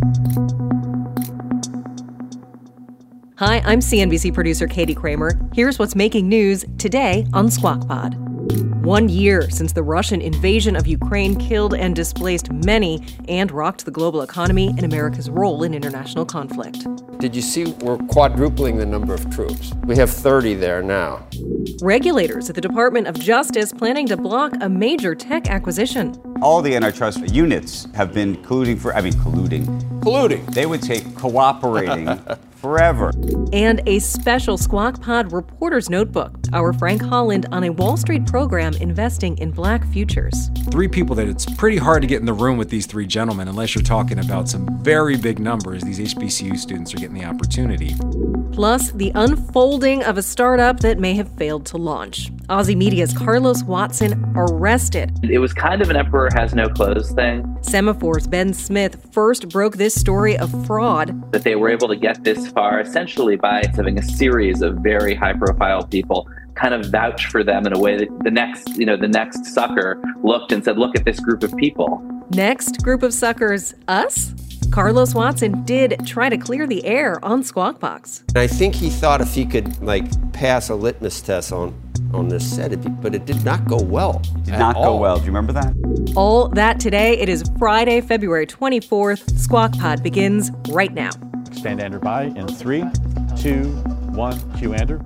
Thank you. Hi, I'm CNBC producer Katie Kramer. Here's what's making news today on Squawk Pod. One year since the Russian invasion of Ukraine killed and displaced many and rocked the global economy and America's role in international conflict. Did you see we're quadrupling the number of troops? We have 30 there now. Regulators at the Department of Justice planning to block a major tech acquisition. All the antitrust units have been colluding for, I mean, colluding. Colluding. They would say cooperating forever. And a special Squawk Pod reporter's notebook. Our Frank Holland on a Wall Street program investing in black futures. Three people that it's pretty hard to get in the room with these three gentlemen unless you're talking about some very big numbers. These HBCU students are getting the opportunity. Plus, the unfolding of a startup that may have failed to launch. Ozy Media's Carlos Watson arrested. It was kind of an emperor has no clothes thing. Semafor's Ben Smith first broke this story of fraud. That they were able to get this far essentially by having a series of very high profile people kind of vouch for them in a way that the next, you know, the next sucker looked and said, look at this group of people. Next group of suckers, us? Carlos Watson did try to clear the air on Squawk Box. I think he thought if he could like pass a litmus test on on this set, but it did not go well. It Did not all. go well. Do you remember that? All that today. It is Friday, February 24th. Squawk Pod begins right now. Expand Andrew by in three, two, one. Cue Andrew.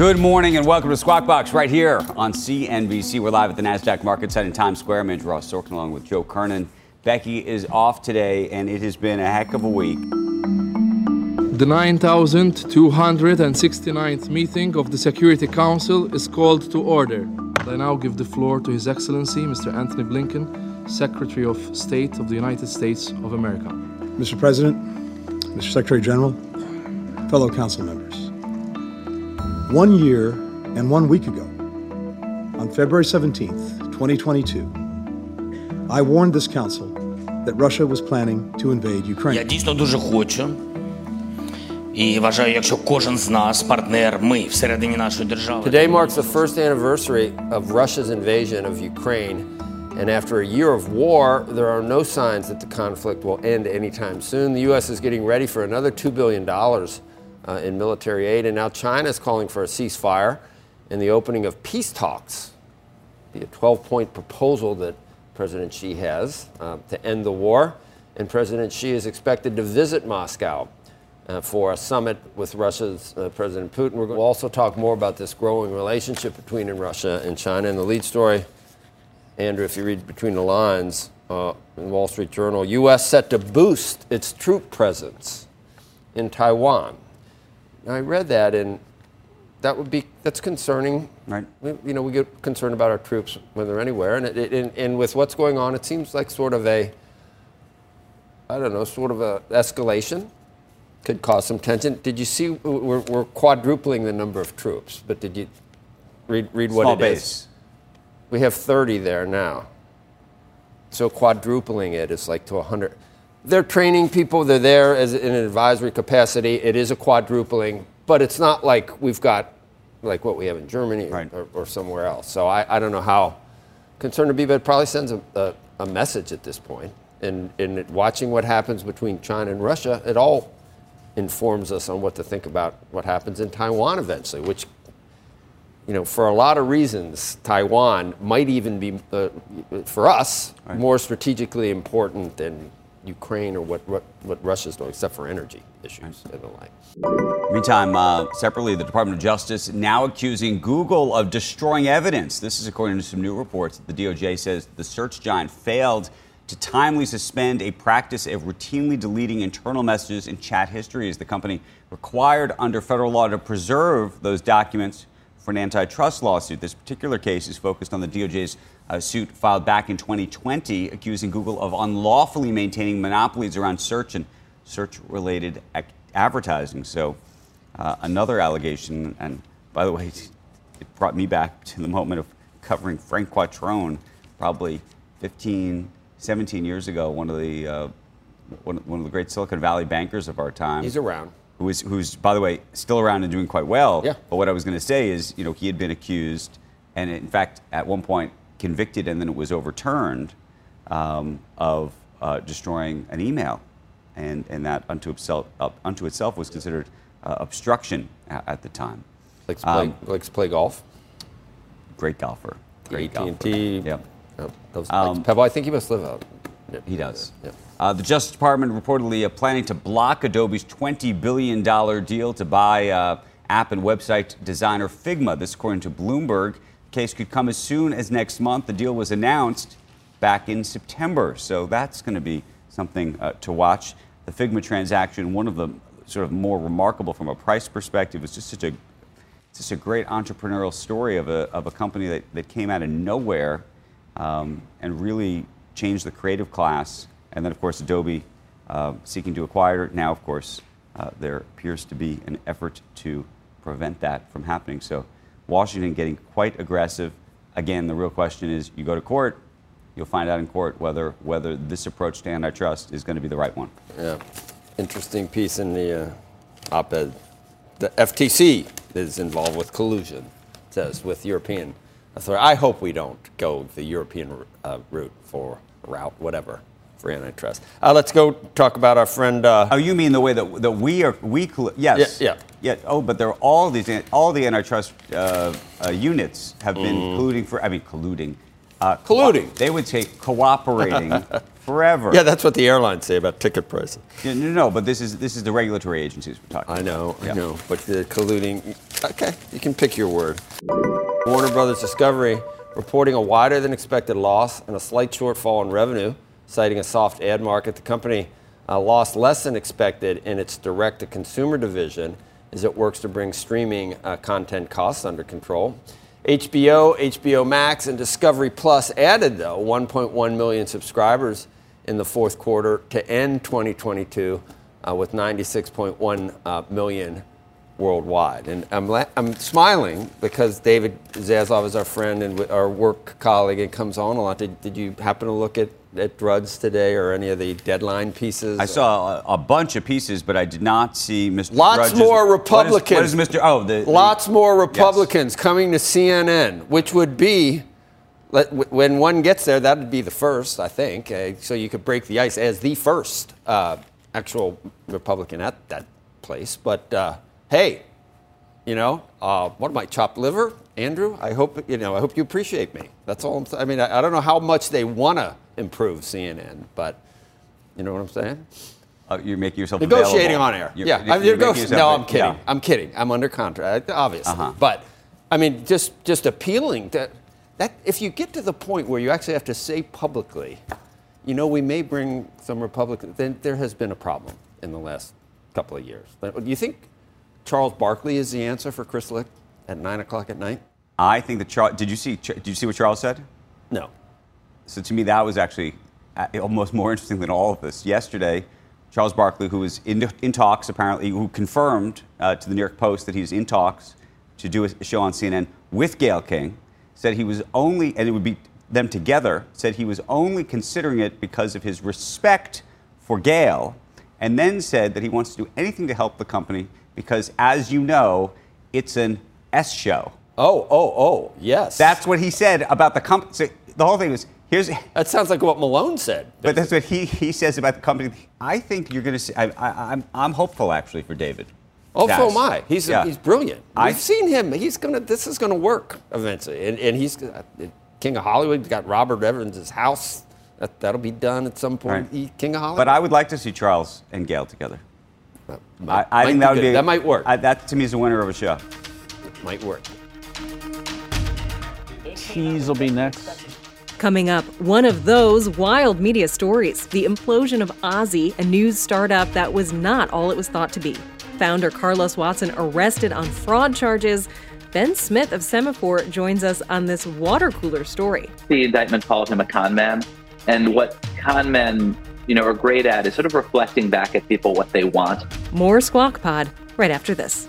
Good morning and welcome to Squawk Box right here on CNBC. We're live at the NASDAQ market site in Times Square. I'm Andrew Ross Sorkin along with Joe Kernan. Becky is off today, and it has been a heck of a week. The 9,269th meeting of the Security Council is called to order. I now give the floor to His Excellency Mr. Antony Blinken, Secretary of State of the United States of America. Mr. President, Mr. Secretary General, fellow council members One year and one week ago, on February 17th, 2022, I warned this council that Russia was planning to invade Ukraine. Я дійсно дуже хочу. І вважаю, якщо кожен з нас партнер, ми всередині нашої держави. Today marks the first anniversary of Russia's invasion of Ukraine. And after a year of war, there are no signs that the conflict will end anytime soon. The U.S. is getting ready for another $2 billion uh, in military aid. And now China is calling for a ceasefire and the opening of peace talks, the 12 point proposal that President Xi has uh, to end the war. And President Xi is expected to visit Moscow uh, for a summit with Russia's uh, President Putin. We're to also talk more about this growing relationship between Russia and China. And the lead story, Andrew, if you read between the lines uh, in the Wall Street Journal, U.S. set to boost its troop presence in Taiwan. I read that, and that would be that's concerning. Right. We, you know, we get concerned about our troops when they're anywhere, and, it, it, and, and with what's going on, it seems like sort of a I don't know, sort of a escalation could cause some tension. Did you see we're, we're quadrupling the number of troops, but did you read, read what Small it base. is? We have 30 there now. So quadrupling it is like to 100. They're training people, they're there as in an advisory capacity. It is a quadrupling, but it's not like we've got like what we have in Germany or, Right. or, or somewhere else. So I, I don't know how concerned to be, but it probably sends a, a, a message at this point. And, and watching what happens between China and Russia, it all informs us on what to think about what happens in Taiwan eventually, which, you know, for a lot of reasons, Taiwan might even be, uh, for us, more strategically important than Ukraine or what, what, what Russia's doing, except for energy issues and the like. Meantime, uh, separately, the Department of Justice now accusing Google of destroying evidence. This is according to some new reports. The DOJ says the search giant failed to timely suspend a practice of routinely deleting internal messages and chat history as the company required under federal law to preserve those documents for an antitrust lawsuit. This particular case is focused on the DOJ's uh, suit filed back in 2020, accusing Google of unlawfully maintaining monopolies around search and search-related ac- advertising. So, uh, another allegation, and by the way, it brought me back to the moment of covering Frank Quattrone, probably 15, 17 years ago. One of the uh, one, one of the great Silicon Valley bankers of our time. He's around. Who is, who's, by the way, still around and doing quite well. Yeah. But what I was going to say is, you know, he had been accused, and in fact, at one point convicted, and then it was overturned um, of uh, destroying an email, and and that unto itself, uh, unto itself was considered uh, obstruction at, at the time. Likes to play, Um, likes to play golf. Great golfer. Great golfer. AT&T. Yep. Yep. Those Um, Pebble. I think he must live out. Yep. He does. Yep. Uh, the Justice Department reportedly uh, planning to block Adobe's $20 billion deal to buy uh, app and website designer Figma. This, according to Bloomberg. Case could come as soon as next month. The deal was announced back in September, so that's going to be something uh, to watch. The Figma transaction, one of the sort of more remarkable from a price perspective, was just such a just a great entrepreneurial story of a, of a company that, that came out of nowhere um, and really changed the creative class. And then, of course, Adobe uh, seeking to acquire it. Now, of course, uh, there appears to be an effort to prevent that from happening. So, Washington getting quite aggressive. Again, the real question is you go to court, you'll find out in court whether, whether this approach to antitrust is going to be the right one. Yeah. Interesting piece in the uh, op-ed. The FTC is involved with collusion, says, with European authority. I hope we don't go the European uh, route for route, whatever, for antitrust. Uh, let's go talk about our friend. Uh, Oh, you mean the way that, that we are we yes Yeah, yeah oh but there are all these all the antitrust uh, uh, units have been colluding for I mean colluding uh, co- Mm. Colluding. they would say cooperating forever yeah, that's what the airlines say about ticket prices. Yeah, no no but this is this is the regulatory agencies we're talking I about. know, Yeah. I know. But the colluding, okay, you can pick your word. Warner Brothers Discovery reporting a wider than expected loss and a slight shortfall in revenue, citing a soft ad market. The company uh, lost less than expected in its direct to consumer division as it works to bring streaming uh, content costs under control. HBO, HBO Max, and Discovery Plus added, though, 1.1 million subscribers in the fourth quarter to end 2022 uh, with 96.1 uh, million worldwide. And I'm, la- I'm smiling because David Zaslav is our friend and our work colleague and comes on a lot. Did, did you happen to look at, at Drudge today or any of the deadline pieces? I saw a, a bunch of pieces, but I did not see Mr. Lots more Republicans. What is, Mr. Oh, the, the- Lots more Republicans coming to CNN, which would be, when one gets there, that would be the first, I think. Uh, so you could break the ice as the first uh, actual Republican at that place. But uh, hey, you know, uh, what am I, chopped liver? Andrew, I hope you know. I hope you appreciate me. That's all. I mean, I, I don't know how much they want to improve CNN, but you know what I'm saying. Uh, you're making yourself Negotiating available. on air. You're- yeah, you're nego- yourself- no, I'm kidding. yeah. I'm kidding. I'm under contract, obviously. Uh-huh. But I mean, just just appealing to that. If you get to the point where you actually have to say publicly, you know, we may bring some Republicans. Then there has been a problem in the last couple of years. Do you think Charles Barkley is the answer for Chris Licht at nine o'clock at night? I think that Charles. Did you see? Did you see what Charles said? No. So to me, that was actually uh, almost more interesting than all of this. Yesterday, Charles Barkley, who was in, in talks apparently, who confirmed uh, to the New York Post that he's in talks to do a show on CNN with Gayle King, said he was only, and it would be them together, said he was only considering it because of his respect for Gayle, and then said that he wants to do anything to help the company because, as you know, it's an S show. Oh, oh, oh, yes. That's what he said about the company. So the whole thing was here's. that sounds like what Malone said. But that's what he, he says about the company. I think you're going to see. I, I, I'm, I'm hopeful actually for David. Oh, so am I. He's, Yeah. he's brilliant. I- We've seen him. He's gonna. This is gonna work eventually. And, and he's uh, King of Hollywood. He's got Robert Evans' house. That, that'll be done at some point. Right. He, King of Hollywood. But I would like to see Charles and Gayle together. That I, might- I think that would good. be That might work. I, that to me is a winner of a show. It might work. Tease will be next. Coming up, one of those wild media stories the implosion of Ozy, a news startup that was not all it was thought to be. Founder Carlos Watson arrested on fraud charges. Ben Smith of Semafor joins us on this water cooler story. The indictment called him a con man. And what con men, you know, are great at is sort of reflecting back at people what they want. More Squawk Pod right after this.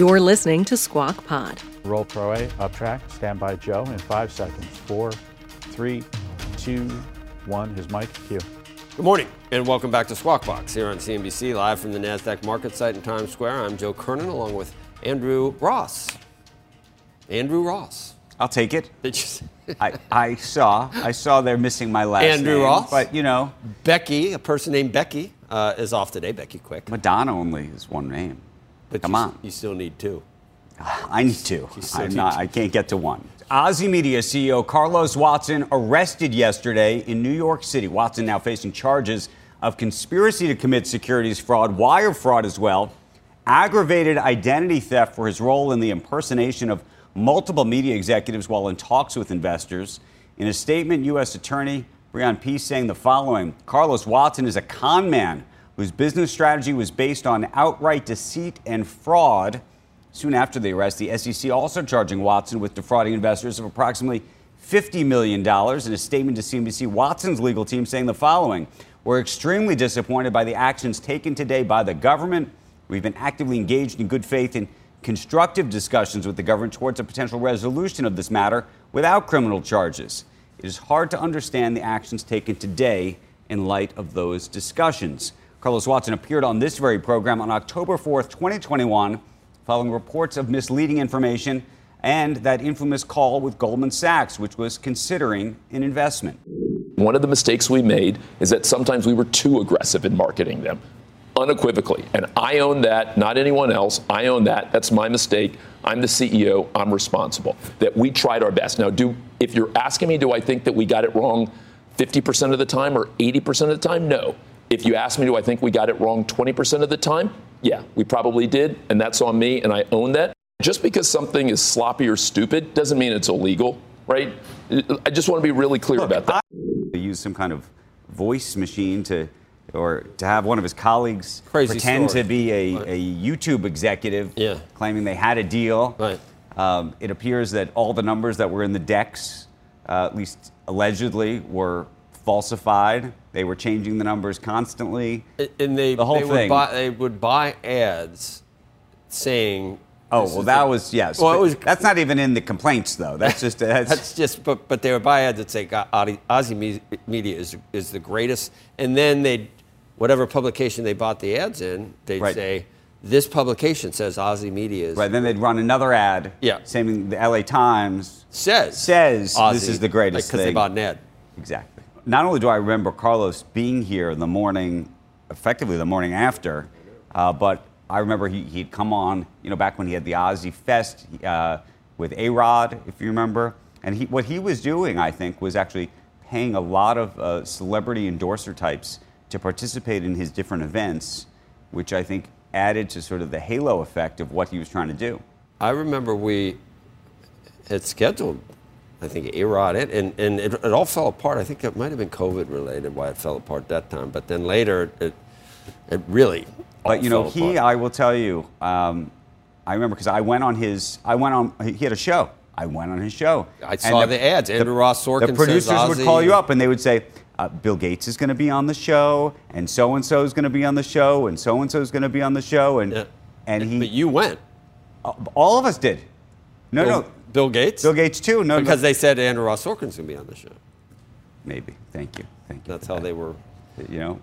You're listening to Squawk Pod. Roll Pro A, up track, stand by Joe in five seconds. Four, three, two, one. His mic, cue. Good morning, and welcome back to Squawk Box here on CNBC, live from the NASDAQ market site in Times Square. I'm Joe Kernan, along with Andrew Ross. Andrew Ross. I'll take it. Did you I, I saw. I saw they're missing my last Andrew name, Ross? But, you know, Becky, a person named Becky, uh, is off today. Becky Quick. Madonna only is one name. But Come you, on. You still need two. I need two. I'm not, two. I can't get to one. Ozy Media CEO Carlos Watson arrested yesterday in New York City. Watson now facing charges of conspiracy to commit securities fraud, wire fraud as well, aggravated identity theft for his role in the impersonation of multiple media executives while in talks with investors. In a statement, U.S. Attorney Breon Peace saying the following Carlos Watson is a con man whose business strategy was based on outright deceit and fraud. Soon after the arrest, the SEC also charging Watson with defrauding investors of approximately $50 million. In a statement to CNBC, Watson's legal team saying the following We're extremely disappointed by the actions taken today by the government. We've been actively engaged in good faith in constructive discussions with the government towards a potential resolution of this matter without criminal charges. It is hard to understand the actions taken today in light of those discussions. Carlos Watson appeared on this very program on October 4th, 2021, following reports of misleading information and that infamous call with Goldman Sachs, which was considering an investment. One of the mistakes we made is that sometimes we were too aggressive in marketing them, unequivocally. And I own that, not anyone else. I own that. That's my mistake. I'm the CEO. I'm responsible. That we tried our best. Now, do if you're asking me, do I think that we got it wrong 50% of the time or 80% of the time? No. If you ask me, do I think we got it wrong 20% of the time? Yeah, we probably did, and that's on me, and I own that. Just because something is sloppy or stupid doesn't mean it's illegal, right? I just want to be really clear about that. They used some kind of voice machine to, or to have one of his colleagues Crazy pretend story. to be a, Right. a YouTube executive, Yeah. claiming they had a deal. Right. Um, it appears that all the numbers that were in the decks, uh, at least allegedly, were falsified. They were changing the numbers constantly. And they, The whole they Would thing. buy, they would buy ads saying. Oh well, that the- was yes. Well, it was. that's not even in the complaints though. That's just that's, That's just, but but they would buy ads that say "God, Ozy Ozy Media is is the greatest, and then they, would whatever publication they bought the ads in, they'd Right. say, this publication says Ozy Media is right. Then they'd run another ad. Yeah. Saying the LA Times says says Ozy, this is the greatest because they bought an ad. Exactly. Not only do I remember Carlos being here in the morning, effectively the morning after, uh, but I remember he, he'd come on, you know, back when he had the Ozy Fest uh, with A Rod, if you remember. And he, what he was doing, I think, was actually paying a lot of uh, celebrity endorser types to participate in his different events, which I think added to sort of the halo effect of what he was trying to do. I remember we had scheduled, I think, A-Rod, and, and, and it, it all fell apart. I think it might have been COVID related why it fell apart that time. But then later, it, it really. all But you know, fell he, apart. I will tell you, um, I remember because I went on his. I went on. He had a show. I went on his show. I saw the, ads. Andrew Ross Sorkin. The producers says would call you up and they would say, uh, "Bill Gates is going to be on the show, and so and so is going to be on the show, and so and so is going to be on the show," and and he. But you went. All of us did. No, Bill, no. Bill Gates. Bill Gates too. No, because no. they said Andrew Ross Sorkin's going to be on the show. Maybe. Thank you. Thank you. That's how they were. You know.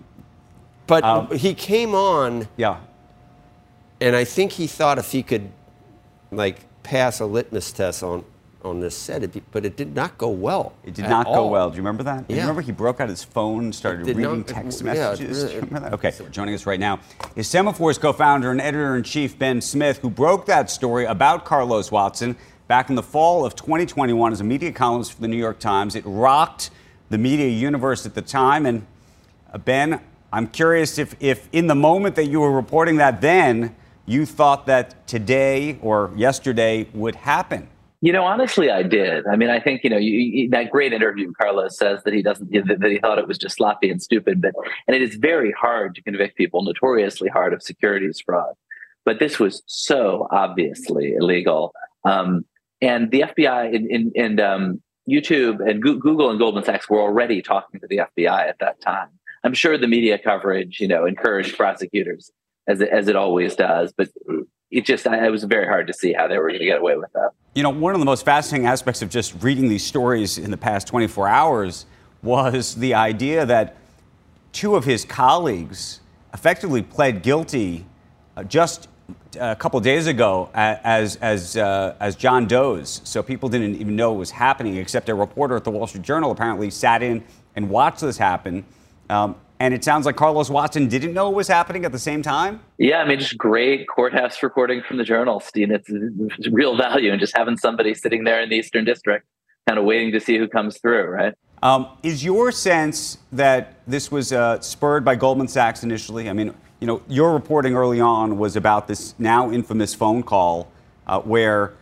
But Um, he came on. Yeah. And I think he thought if he could, like, pass a litmus test on on this set, it'd be, but it did not go well. It did not go all. well. Do you remember that? Do you Yeah. remember he broke out his phone and started reading not- text it messages? you remember that? Okay, joining us right now is Semafor's co-founder and editor-in-chief Ben Smith, who broke that story about Carlos Watson back in the fall of 2021 as a media columnist for the New York Times. It rocked the media universe at the time. And uh, Ben, I'm curious if, if in the moment that you were reporting that then, you thought that today or yesterday would happen. You know, honestly, I did. I mean, I think you know you, that great interview. Carlos says that he doesn't that he thought it was just sloppy and stupid, but and it is very hard to convict people, notoriously hard, of securities fraud. But this was so obviously illegal, um, and the FBI and, um, YouTube and Goo- Google and Goldman Sachs were already talking to the FBI at that time. I'm sure the media coverage, you know, encouraged prosecutors as it, as it always does, but it just it was very hard to see how they were going to get away with that. You know, one of the most fascinating aspects of just reading these stories in the past 24 hours was the idea that two of his colleagues effectively pled guilty uh, just a couple days ago as as uh, as John Doe's. So people didn't even know it was happening, except a reporter at the Wall Street Journal apparently sat in and watched this happen. Um, and it sounds like Carlos Watson didn't know it was happening at the same time. Yeah, I mean, just great courthouse recording from the Journal, Steve. It's, it's real value in just having somebody sitting there in the Eastern District, kind of waiting to see who comes through, right? Um, is your sense that this was uh, spurred by Goldman Sachs initially? I mean, you know, your reporting early on was about this now infamous phone call uh, where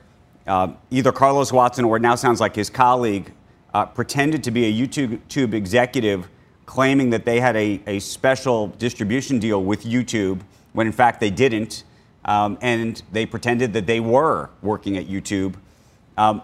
uh, either Carlos Watson or it now sounds like his colleague uh, pretended to be a YouTube executive claiming that they had a, a special distribution deal with YouTube when in fact they didn't. Um, and they pretended that they were working at YouTube. Um,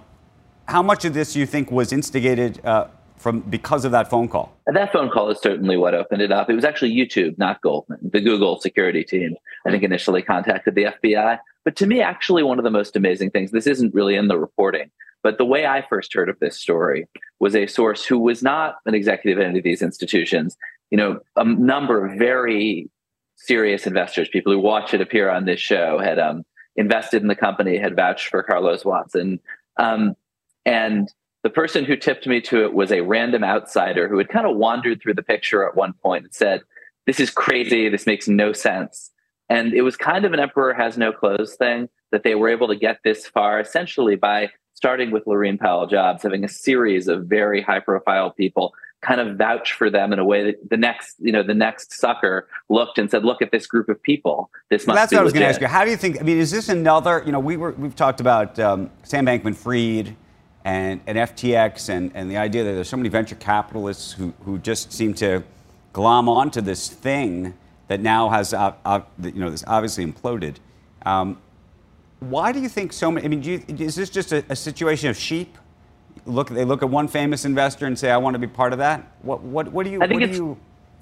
how much of this do you think was instigated uh, from because of that phone call? That phone call is certainly what opened it up. It was actually YouTube, not Goldman. The Google security team, I think, initially contacted the FBI. But to me, actually, one of the most amazing things, this isn't really in the reporting, but the way I first heard of this story was a source who was not an executive at any of these institutions. You know, a number of very serious investors, people who watch it appear on this show, had um, invested in the company, had vouched for Carlos Watson. Um, and the person who tipped me to it was a random outsider who had kind of wandered through the picture at one point and said, This is crazy. This makes no sense. And it was kind of an emperor has no clothes thing that they were able to get this far essentially by starting with Laurene Powell Jobs, having a series of very high profile people kind of vouch for them in a way that the next, you know, the next sucker looked and said, look at this group of people. This must." Well, that's be what I was going to ask you. How do you think? I mean, is this another? You know, we were we've talked about um, Sam Bankman-Fried and, and FTX and, and the idea that there's so many venture capitalists who, who just seem to glom onto this thing that now has uh, uh, you know this obviously imploded. Um, why do you think so many? I mean, do you, is this just a, a situation of sheep? Look, they look at one famous investor and say, "I want to be part of that." What what what do you? I think what do it's- you?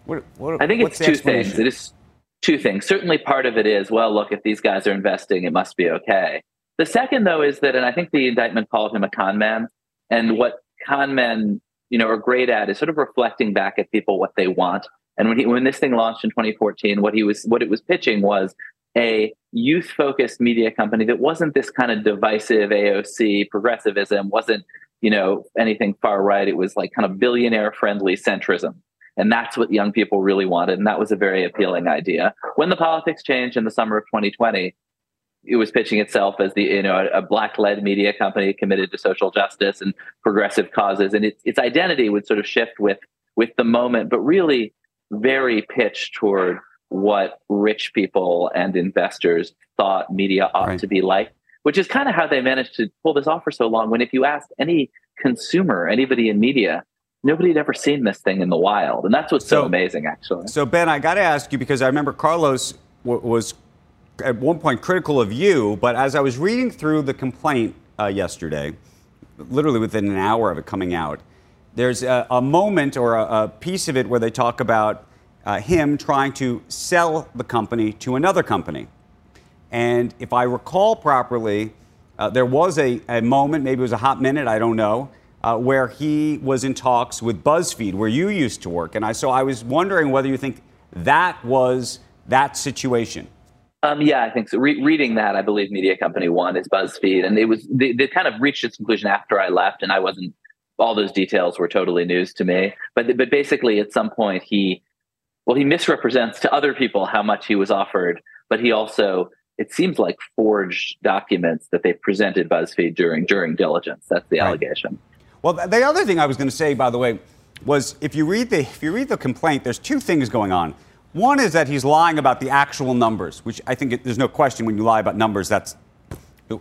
What, what, I think it's two things. It is two things. Certainly, part of it is well, look, if these guys are investing, it must be okay. The second, though, is that, and I think the indictment called him a con man, and what con men, you know, are great at is sort of reflecting back at people what they want. And when he, when this thing launched in 2014, what he was, what it was pitching was a youth-focused media company that wasn't this kind of divisive AOC progressivism, wasn't you know anything far right. It was like kind of billionaire-friendly centrism. And that's what young people really wanted. And that was a very appealing idea. When the politics changed in the summer of 2020, it was pitching itself as the you know a black led media company committed to social justice and progressive causes. And its its identity would sort of shift with with the moment but really very pitched toward what rich people and investors thought media ought to be like which is kind of how they managed to pull this off for so long when if you asked any consumer anybody in media nobody had ever seen this thing in the wild. And that's what's so, So- amazing actually. So Ben, I got to ask you because I remember Carlos w- was at one point critical of you, but as I was reading through the complaint uh, yesterday, literally within an hour of it coming out, there's a, a moment or a, a, piece of it where they talk about uh, him trying to sell the company to another company. And if I recall properly, uh, there was a, a, moment, maybe it was a hot minute, I don't know, uh, where he was in talks with BuzzFeed, where you used to work. And I, so I was wondering whether you think that was that situation. Um, yeah, I think so. Re- reading that, I believe Media Company One is BuzzFeed, and it was they, they kind of reached its conclusion after I left, and I wasn't. All those details were totally news to me. But but basically, at some point, he well, he misrepresents to other people how much he was offered, but he also it seems like forged documents that they presented BuzzFeed during during diligence. That's the right. allegation. Well, the other thing I was going to say, by the way, was if you read the if you read the complaint, there's two things going on. One is that he's lying about the actual numbers, which I think it, there's no question when you lie about numbers, that's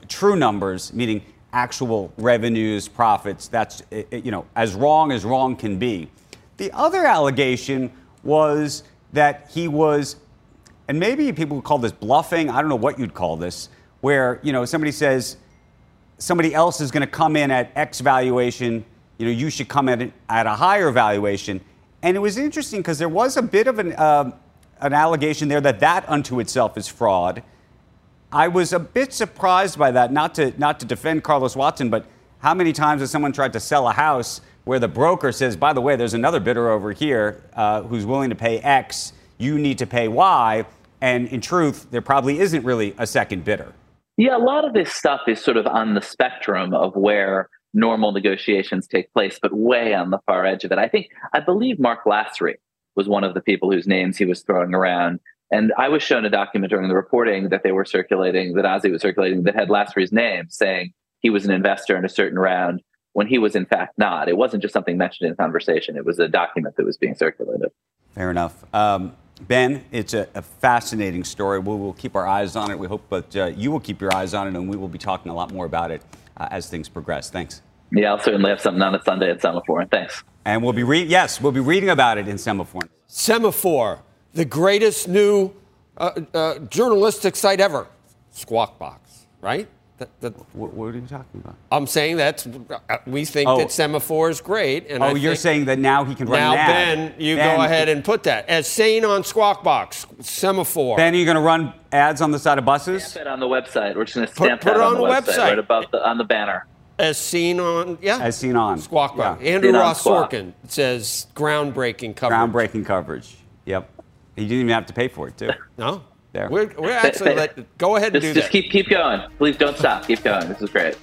true numbers, meaning actual revenues, profits. That's you know as wrong as wrong can be. The other allegation was that he was, and maybe people would call this bluffing. I don't know what you'd call this, where you know somebody says somebody else is going to come in at X valuation. You know, you should come at at a higher valuation. And it was interesting because there was a bit of an, uh, an allegation there that that unto itself is fraud. I was a bit surprised by that, not to, not to defend Carlos Watson, but how many times has someone tried to sell a house where the broker says, by the way, there's another bidder over here uh, who's willing to pay X, you need to pay Y, and in truth, there probably isn't really a second bidder. Yeah, a lot of this stuff is sort of on the spectrum of where normal negotiations take place, but way on the far edge of it. I think, I believe Mark Lasry was one of the people whose names he was throwing around. And I was shown a document during the reporting that they were circulating, that OZY was circulating, that had Lasry's name saying he was an investor in a certain round when he was in fact not. It wasn't just something mentioned in conversation, it was a document that was being circulated. Fair enough. Um, Ben, it's a, a, fascinating story. We will keep our eyes on it. We hope that uh, you will keep your eyes on it, and we will be talking a lot more about it as things progress. Thanks. Yeah, I'll certainly have something on a Sunday at Semafor. Thanks. And we'll be re- yes, we'll be reading about it in Semafor. Semafor, the greatest new uh, uh, journalistic site ever. Squawk Box, right? That, that, what, what, are you talking about? I'm saying that uh, we think oh. that Semafor is great. And oh, I you're saying that now he can run now, an ad. Ben, you ben, go ahead and put that as seen on Squawk Box Semafor. Ben, are you going to run ads on the side of buses? Stamp it on the website. We're just going to stamp put, put it on, on the, website, website, right above the on the banner. As seen on, yeah. As seen on. Squawk Box. Yeah. Andrew Ross Sorkin says groundbreaking coverage. Groundbreaking coverage. Yep. He didn't even have to pay for it, too. no. There. We're, we're actually like, go ahead and just, do just that. Just keep keep going. Please don't stop. Keep going. This is great.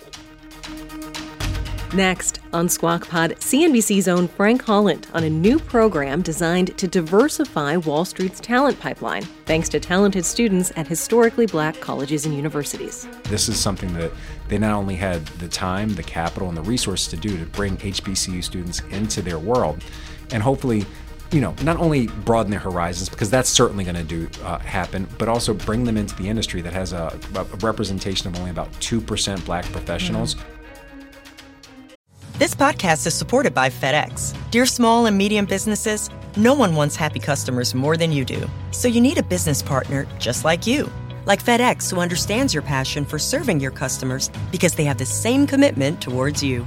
Next on Squawk Pod, CNBC's own Frank Holland on a new program designed to diversify Wall Street's talent pipeline, thanks to talented students at historically black colleges and universities. This is something that they not only had the time, the capital, and the resources to do to bring HBCU students into their world, and hopefully you know, not only broaden their horizons because that's certainly going to do uh, happen, but also bring them into the industry that has a, a representation of only about two percent black professionals. Mm-hmm. This podcast is supported by FedEx. Dear small and medium businesses, no one wants happy customers more than you do. So you need a business partner just like you, like FedEx, who understands your passion for serving your customers because they have the same commitment towards you.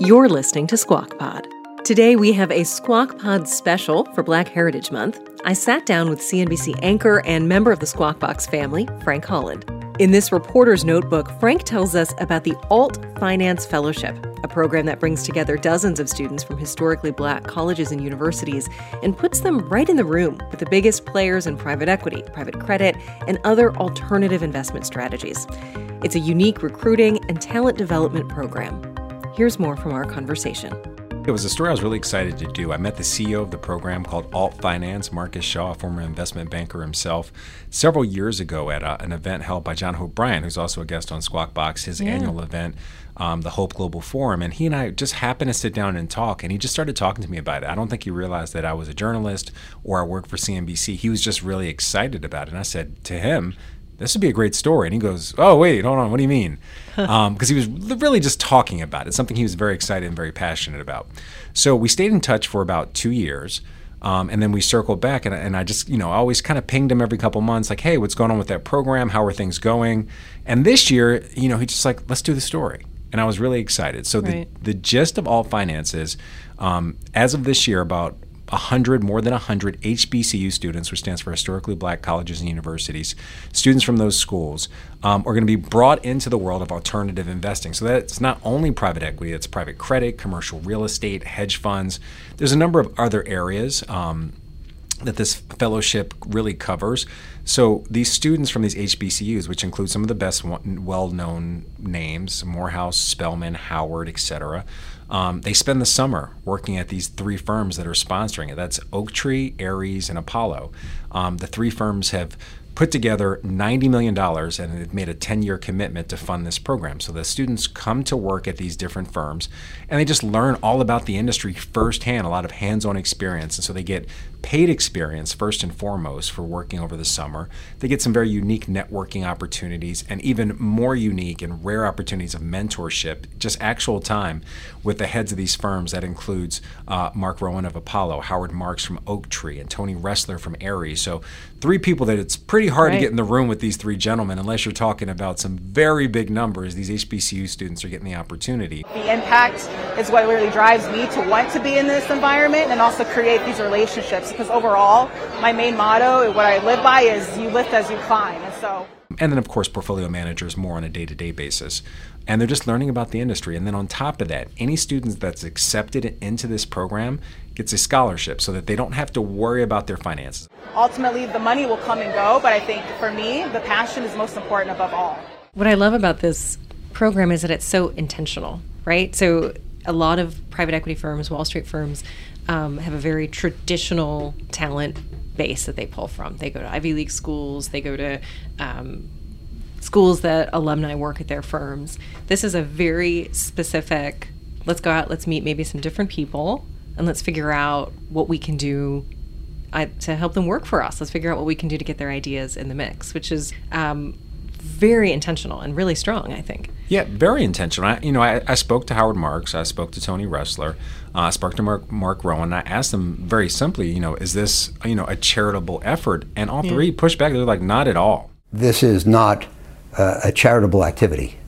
You're listening to Squawk Pod. Today we have a Squawk Pod special for Black Heritage Month. I sat down with CNBC anchor and member of the Squawk Box family, Frank Holland. In this reporter's notebook, Frank tells us about the Alt Finance Fellowship, a program that brings together dozens of students from historically black colleges and universities and puts them right in the room with the biggest players in private equity, private credit, and other alternative investment strategies. It's a unique recruiting and talent development program Here's more from our conversation. It was a story I was really excited to do. I met the CEO of the program called Alt Finance, Marcus Shaw, a former investment banker himself, several years ago at a, an event held by John Hope Bryant, who's also a guest on Squawk Box, his Yeah. annual event, um, the Hope Global Forum. And he and I just happened to sit down and talk, and he just started talking to me about it. I don't think he realized that I was a journalist or I worked for CNBC. He was just really excited about it. And I said to him, this would be a great story. And he goes, Oh, wait, hold on. What do you mean? Because he was really just talking about it, something he was very excited and very passionate about. So we stayed in touch for about two years. Um, and then we circled back, and, and I just, you know, I always kind of pinged him every couple months, like, hey, what's going on with that program? How are things going? And this year, you know, he just like, let's do the story. And I was really excited. So Right. the, the gist of Alt Finance's, um, as of this year, about 100, more than 100 HBCU students, which stands for Historically Black Colleges and Universities, students from those schools um, are going to be brought into the world of alternative investing. So that's not only private equity, it's private credit, commercial real estate, hedge funds. There's a number of other areas. Um, that this fellowship really covers. So these students from these HBCUs, which include some of the best well-known names, Morehouse, Spelman, Howard, etc., um, they spend the summer working at these three firms that are sponsoring it. That's Oak Tree, Ares, and Apollo. Um, the three firms have put together $90 million and they've made a 10 year commitment to fund this program. So the students come to work at these different firms and they just learn all about the industry firsthand, a lot of hands on experience. And so they get paid experience first and foremost for working over the summer. They get some very unique networking opportunities and even more unique and rare opportunities of mentorship, just actual time with the heads of these firms. That includes uh, Mark Rowan of Apollo, Howard Marks from Oaktree, and Tony Ressler from Ares. So three people that it's pretty hard to get in the room with these three gentlemen unless you're talking about some very big numbers. These HBCU students are getting the opportunity. The impact is what really drives me to want to be in this environment and also create these relationships because overall, my main motto, what I live by is you lift as you climb. And so and then of course portfolio managers more on a day-to-day basis and they're just learning about the industry and then on top of that any students that's accepted into this program gets a scholarship so that they don't have to worry about their finances ultimately the money will come and go, but I think for me, the passion is most important above all. What I love about this program is that it's so intentional, right? So a lot of private equity firms, Wall Street firms, um, have a very traditional talent base that they pull from. They go to Ivy League schools, they go to um, schools that alumni work at their firms. This is a very specific, let's go out, let's meet maybe some different people, and let's figure out what we can do I, to help them work for us. Let's figure out what we can do to get their ideas in the mix, which is um, very intentional and really strong, I think. Yeah, very intentional. I, you know, I, I spoke to Howard Marks. I spoke to Tony Ressler. Uh, I spoke to Mark, Mark Rowan. I asked them very simply, you know, is this, you know, a charitable effort? And all Yeah. three pushed back. They're like, not at all. This is not uh, a charitable activity.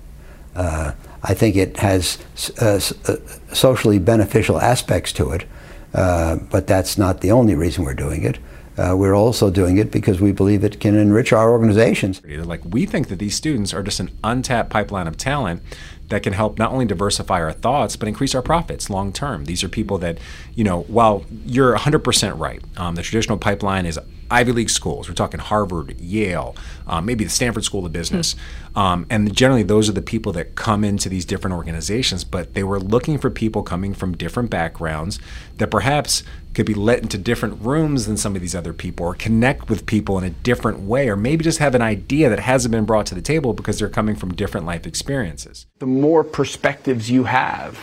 Uh, I think it has uh, uh, socially beneficial aspects to it, uh, but that's not the only reason we're doing it. Uh, we're also doing it because we believe it can enrich our organizations. Like, we think that these students are just an untapped pipeline of talent that can help not only diversify our thoughts, but increase our profits long term. These are people that, you know, while you're 100% right, um, the traditional pipeline is Ivy League schools. We're talking Harvard, Yale, um, maybe the Stanford School of Business. Um, and generally, those are the people that come into these different organizations, but they were looking for people coming from different backgrounds that perhaps could be let into different rooms than some of these other people or connect with people in a different way or maybe just have an idea that hasn't been brought to the table because they're coming from different life experiences. the more perspectives you have,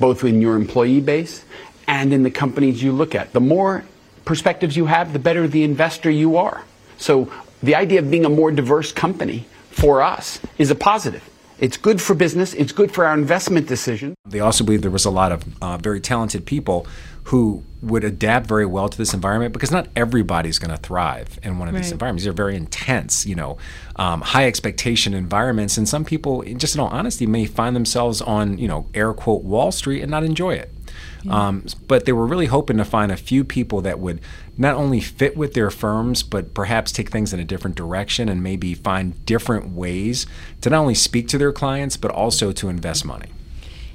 both in your employee base and in the companies you look at, the more perspectives you have, the better the investor you are. So the idea of being a more diverse company for us is a positive. It's good for business. It's good for our investment decision. They also believe there was a lot of uh, very talented people who would adapt very well to this environment because not everybody's going to thrive in one of these environments. These are very intense, you know, um, high expectation environments, and some people, just in all honesty, may find themselves on, you know, air quote Wall Street and not enjoy it. Um, but they were really hoping to find a few people that would not only fit with their firms, but perhaps take things in a different direction and maybe find different ways to not only speak to their clients, but also to invest money.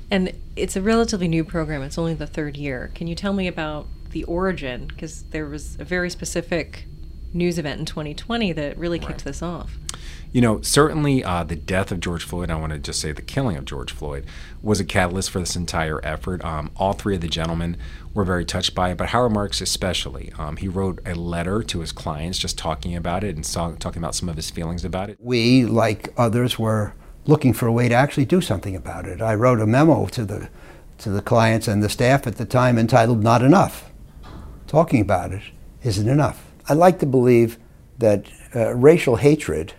And it's a relatively new program. It's only the third year. Can you tell me about the origin? Because there was a very specific news event in 2020 that really kicked this off. You know, certainly uh, the death of George Floyd, I want to just say the killing of George Floyd, was a catalyst for this entire effort. Um, all three of the gentlemen were very touched by it, but Howard Marks especially. Um, he wrote a letter to his clients just talking about it and saw, talking about some of his feelings about it. We, like others, were looking for a way to actually do something about it. I wrote a memo to the to the clients and the staff at the time entitled Not Enough. Talking about it isn't enough. I like to believe that uh, racial hatred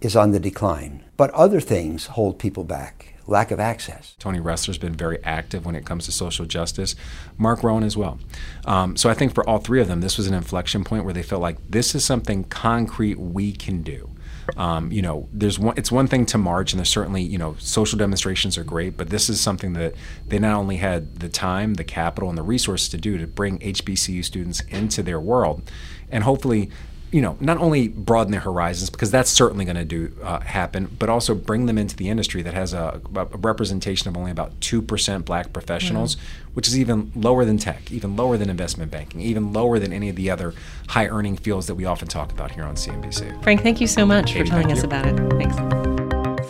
is on the decline, but other things hold people back. Lack of access. Tony Ressler's been very active when it comes to social justice. Mark Rowan as well. Um, so I think for all three of them, this was an inflection point where they felt like this is something concrete we can do. Um, you know, there's one. It's one thing to march, and there's certainly you know social demonstrations are great, but this is something that they not only had the time, the capital, and the resources to do to bring HBCU students into their world, and hopefully you know, not only broaden their horizons because that's certainly going to do uh, happen, but also bring them into the industry that has a, a representation of only about two percent black professionals, mm-hmm. which is even lower than tech, even lower than investment banking, even lower than any of the other high-earning fields that we often talk about here on CNBC. Frank, thank you so much Katie, for telling us you. about it. Thanks.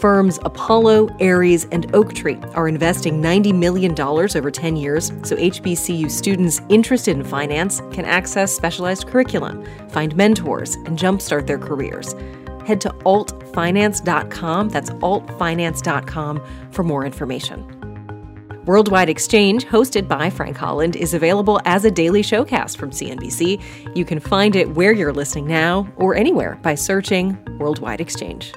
Firms Apollo, Ares, and Oaktree are investing $90 million over 10 years so HBCU students interested in finance can access specialized curriculum, find mentors, and jumpstart their careers. Head to altfinance.com, that's altfinance.com, for more information. Worldwide Exchange, hosted by Frank Holland, is available as a daily showcast from CNBC. You can find it where you're listening now or anywhere by searching Worldwide Exchange.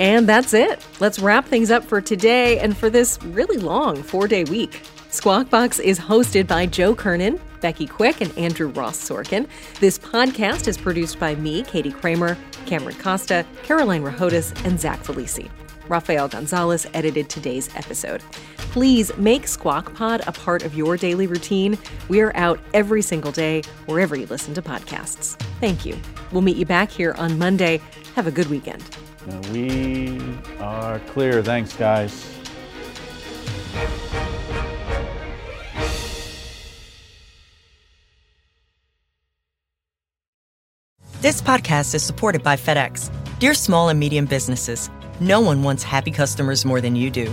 And that's it. Let's wrap things up for today and for this really long four day week. Squawk Box is hosted by Joe Kernan, Becky Quick, and Andrew Ross Sorkin. This podcast is produced by me, Katie Kramer, Cameron Costa, Caroline Rahotis, and Zach Felici. Rafael Gonzalez edited today's episode. Please make Squawk Pod a part of your daily routine. We are out every single day, wherever you listen to podcasts. Thank you. We'll meet you back here on Monday. Have a good weekend. And we are clear. Thanks, guys. This podcast is supported by FedEx. Dear small and medium businesses, no one wants happy customers more than you do.